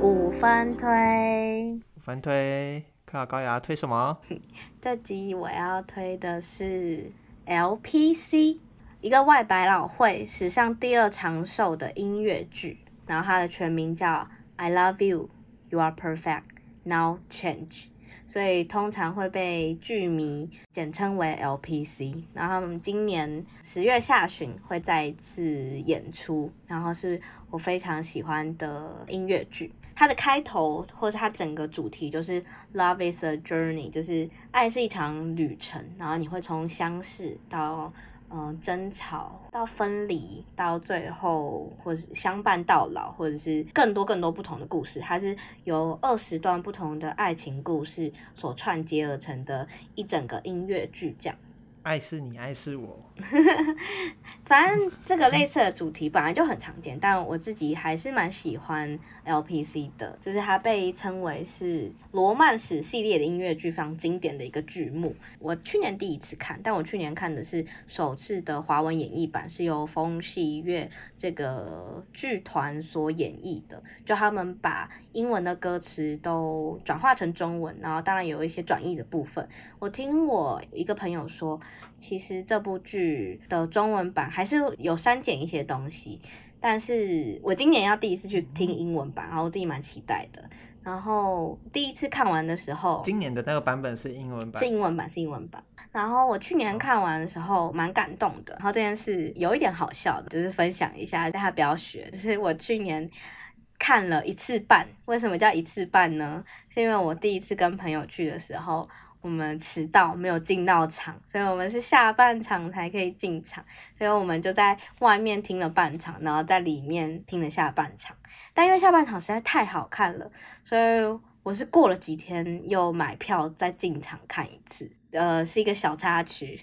五分推，五分推，看到高雅推什么？这集我要推的是 LPC，一个外百老汇史上第二长寿的音乐剧，然后它的全名叫 I Love You, You Are Perfect, Now Change。所以通常会被剧迷简称为 LPC，然后今年十月下旬会再一次演出，然后是我非常喜欢的音乐剧。它的开头或者它整个主题就是 Love is a journey，就是爱是一场旅程，然后你会从相识到。嗯，争吵到分离，到最后或是相伴到老，或者是更多更多不同的故事，它是由二十段不同的爱情故事所串接而成的一整个音乐剧，这样。爱是你，爱是我。反正这个类似的主题本来就很常见，但我自己还是蛮喜欢 LPC 的，就是它被称为是罗曼史系列的音乐剧，非常经典的一个剧目。我去年第一次看，但我去年看的是首次的华文演绎版，是由风戏乐这个剧团所演绎的，就他们把英文的歌词都转化成中文，然后当然有一些转译的部分。我听我一个朋友说。其实这部剧的中文版还是有删减一些东西，但是我今年要第一次去听英文版，然后我自己蛮期待的。然后第一次看完的时候，今年的那个版本是英文版，是英文版，是英文版。然后我去年看完的时候蛮感动的。然后这件事有一点好笑的，就是分享一下，大家不要学。就是我去年看了一次半，为什么叫一次半呢？是因为我第一次跟朋友去的时候。我们迟到没有进到场，所以我们是下半场才可以进场，所以我们就在外面听了半场，然后在里面听了下半场。但因为下半场实在太好看了，所以我是过了几天又买票再进场看一次。呃，是一个小插曲。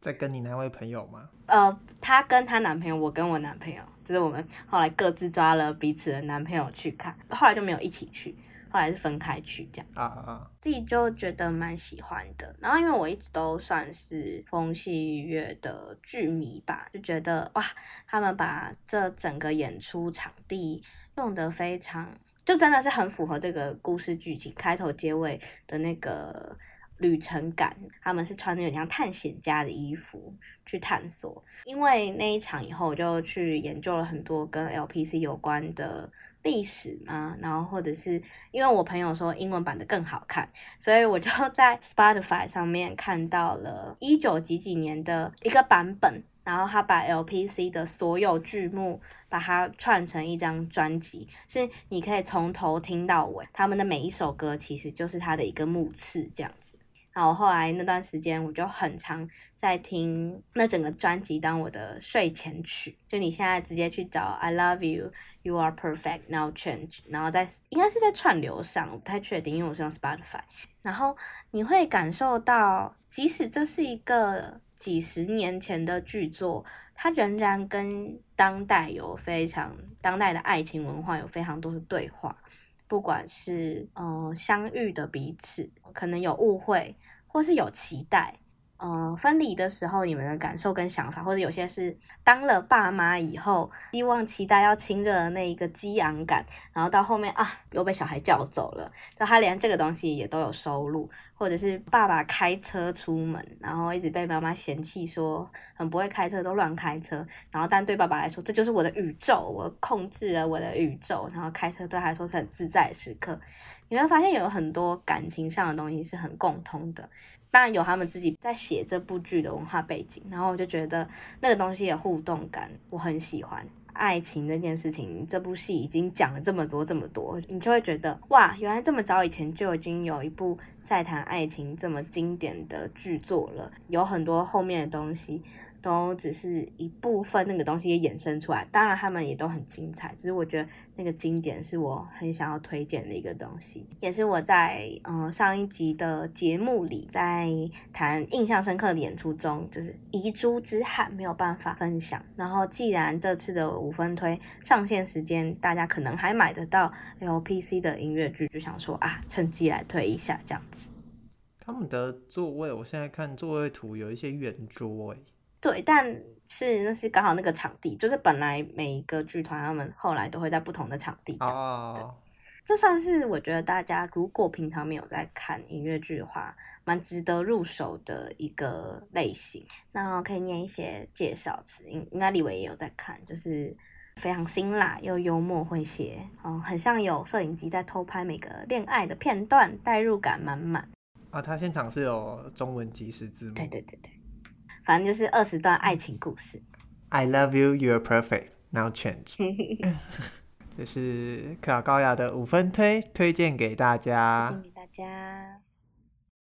在跟你那位朋友吗？呃，她跟她男朋友，我跟我男朋友，就是我们后来各自抓了彼此的男朋友去看，后来就没有一起去。后来是分开去这样啊啊，自己就觉得蛮喜欢的。然后因为我一直都算是风戏乐的剧迷吧，就觉得哇，他们把这整个演出场地用得非常，就真的是很符合这个故事剧情开头结尾的那个旅程感。他们是穿那种像探险家的衣服去探索。因为那一场以后，我就去研究了很多跟 LPC 有关的。历史嘛，然后或者是因为我朋友说英文版的更好看，所以我就在 Spotify 上面看到了一九几几年的一个版本，然后他把 LPC 的所有剧目把它串成一张专辑，是你可以从头听到尾，他们的每一首歌其实就是他的一个目次这样子。然后后来那段时间，我就很常在听那整个专辑当我的睡前曲。就你现在直接去找 I Love You, You Are Perfect, Now Change，然后在应该是在串流上，我不太确定，因为我是用 Spotify。然后你会感受到，即使这是一个几十年前的剧作，它仍然跟当代有非常当代的爱情文化有非常多的对话。不管是嗯、呃、相遇的彼此，可能有误会，或是有期待，嗯、呃，分离的时候你们的感受跟想法，或者有些是当了爸妈以后，希望期待要亲热的那一个激昂感，然后到后面啊又被小孩叫走了，就他连这个东西也都有收录。或者是爸爸开车出门，然后一直被妈妈嫌弃说很不会开车，都乱开车。然后但对爸爸来说，这就是我的宇宙，我控制了我的宇宙。然后开车对他来说是很自在的时刻。你会发现有很多感情上的东西是很共通的。当然有他们自己在写这部剧的文化背景，然后我就觉得那个东西的互动感我很喜欢。爱情这件事情，这部戏已经讲了这么多这么多，你就会觉得哇，原来这么早以前就已经有一部在谈爱情这么经典的剧作了，有很多后面的东西。都只是一部分那个东西也衍生出来，当然他们也都很精彩。只是我觉得那个经典是我很想要推荐的一个东西，也是我在嗯、上一集的节目里在谈印象深刻的演出中，就是遗珠之憾没有办法分享。然后既然这次的五分推上线时间大家可能还买得到 LPC 的音乐剧，就想说啊，趁机来推一下这样子。他们的座位，我现在看座位图有一些圆桌诶。对，但是那是刚好那个场地，就是本来每一个剧团他们后来都会在不同的场地这样子的。Oh. 这算是我觉得大家如果平常没有在看音乐剧的话，蛮值得入手的一个类型。那可以念一些介绍词，应应该李维也有在看，就是非常辛辣又幽默诙谐，哦，很像有摄影机在偷拍每个恋爱的片段，代入感满满。啊，他现场是有中文即时字幕。对对对对。反正就是二十段爱情故事。I love you, you're perfect. Now change. 这是克劳高雅的五分推，推荐给大家。推荐给大家。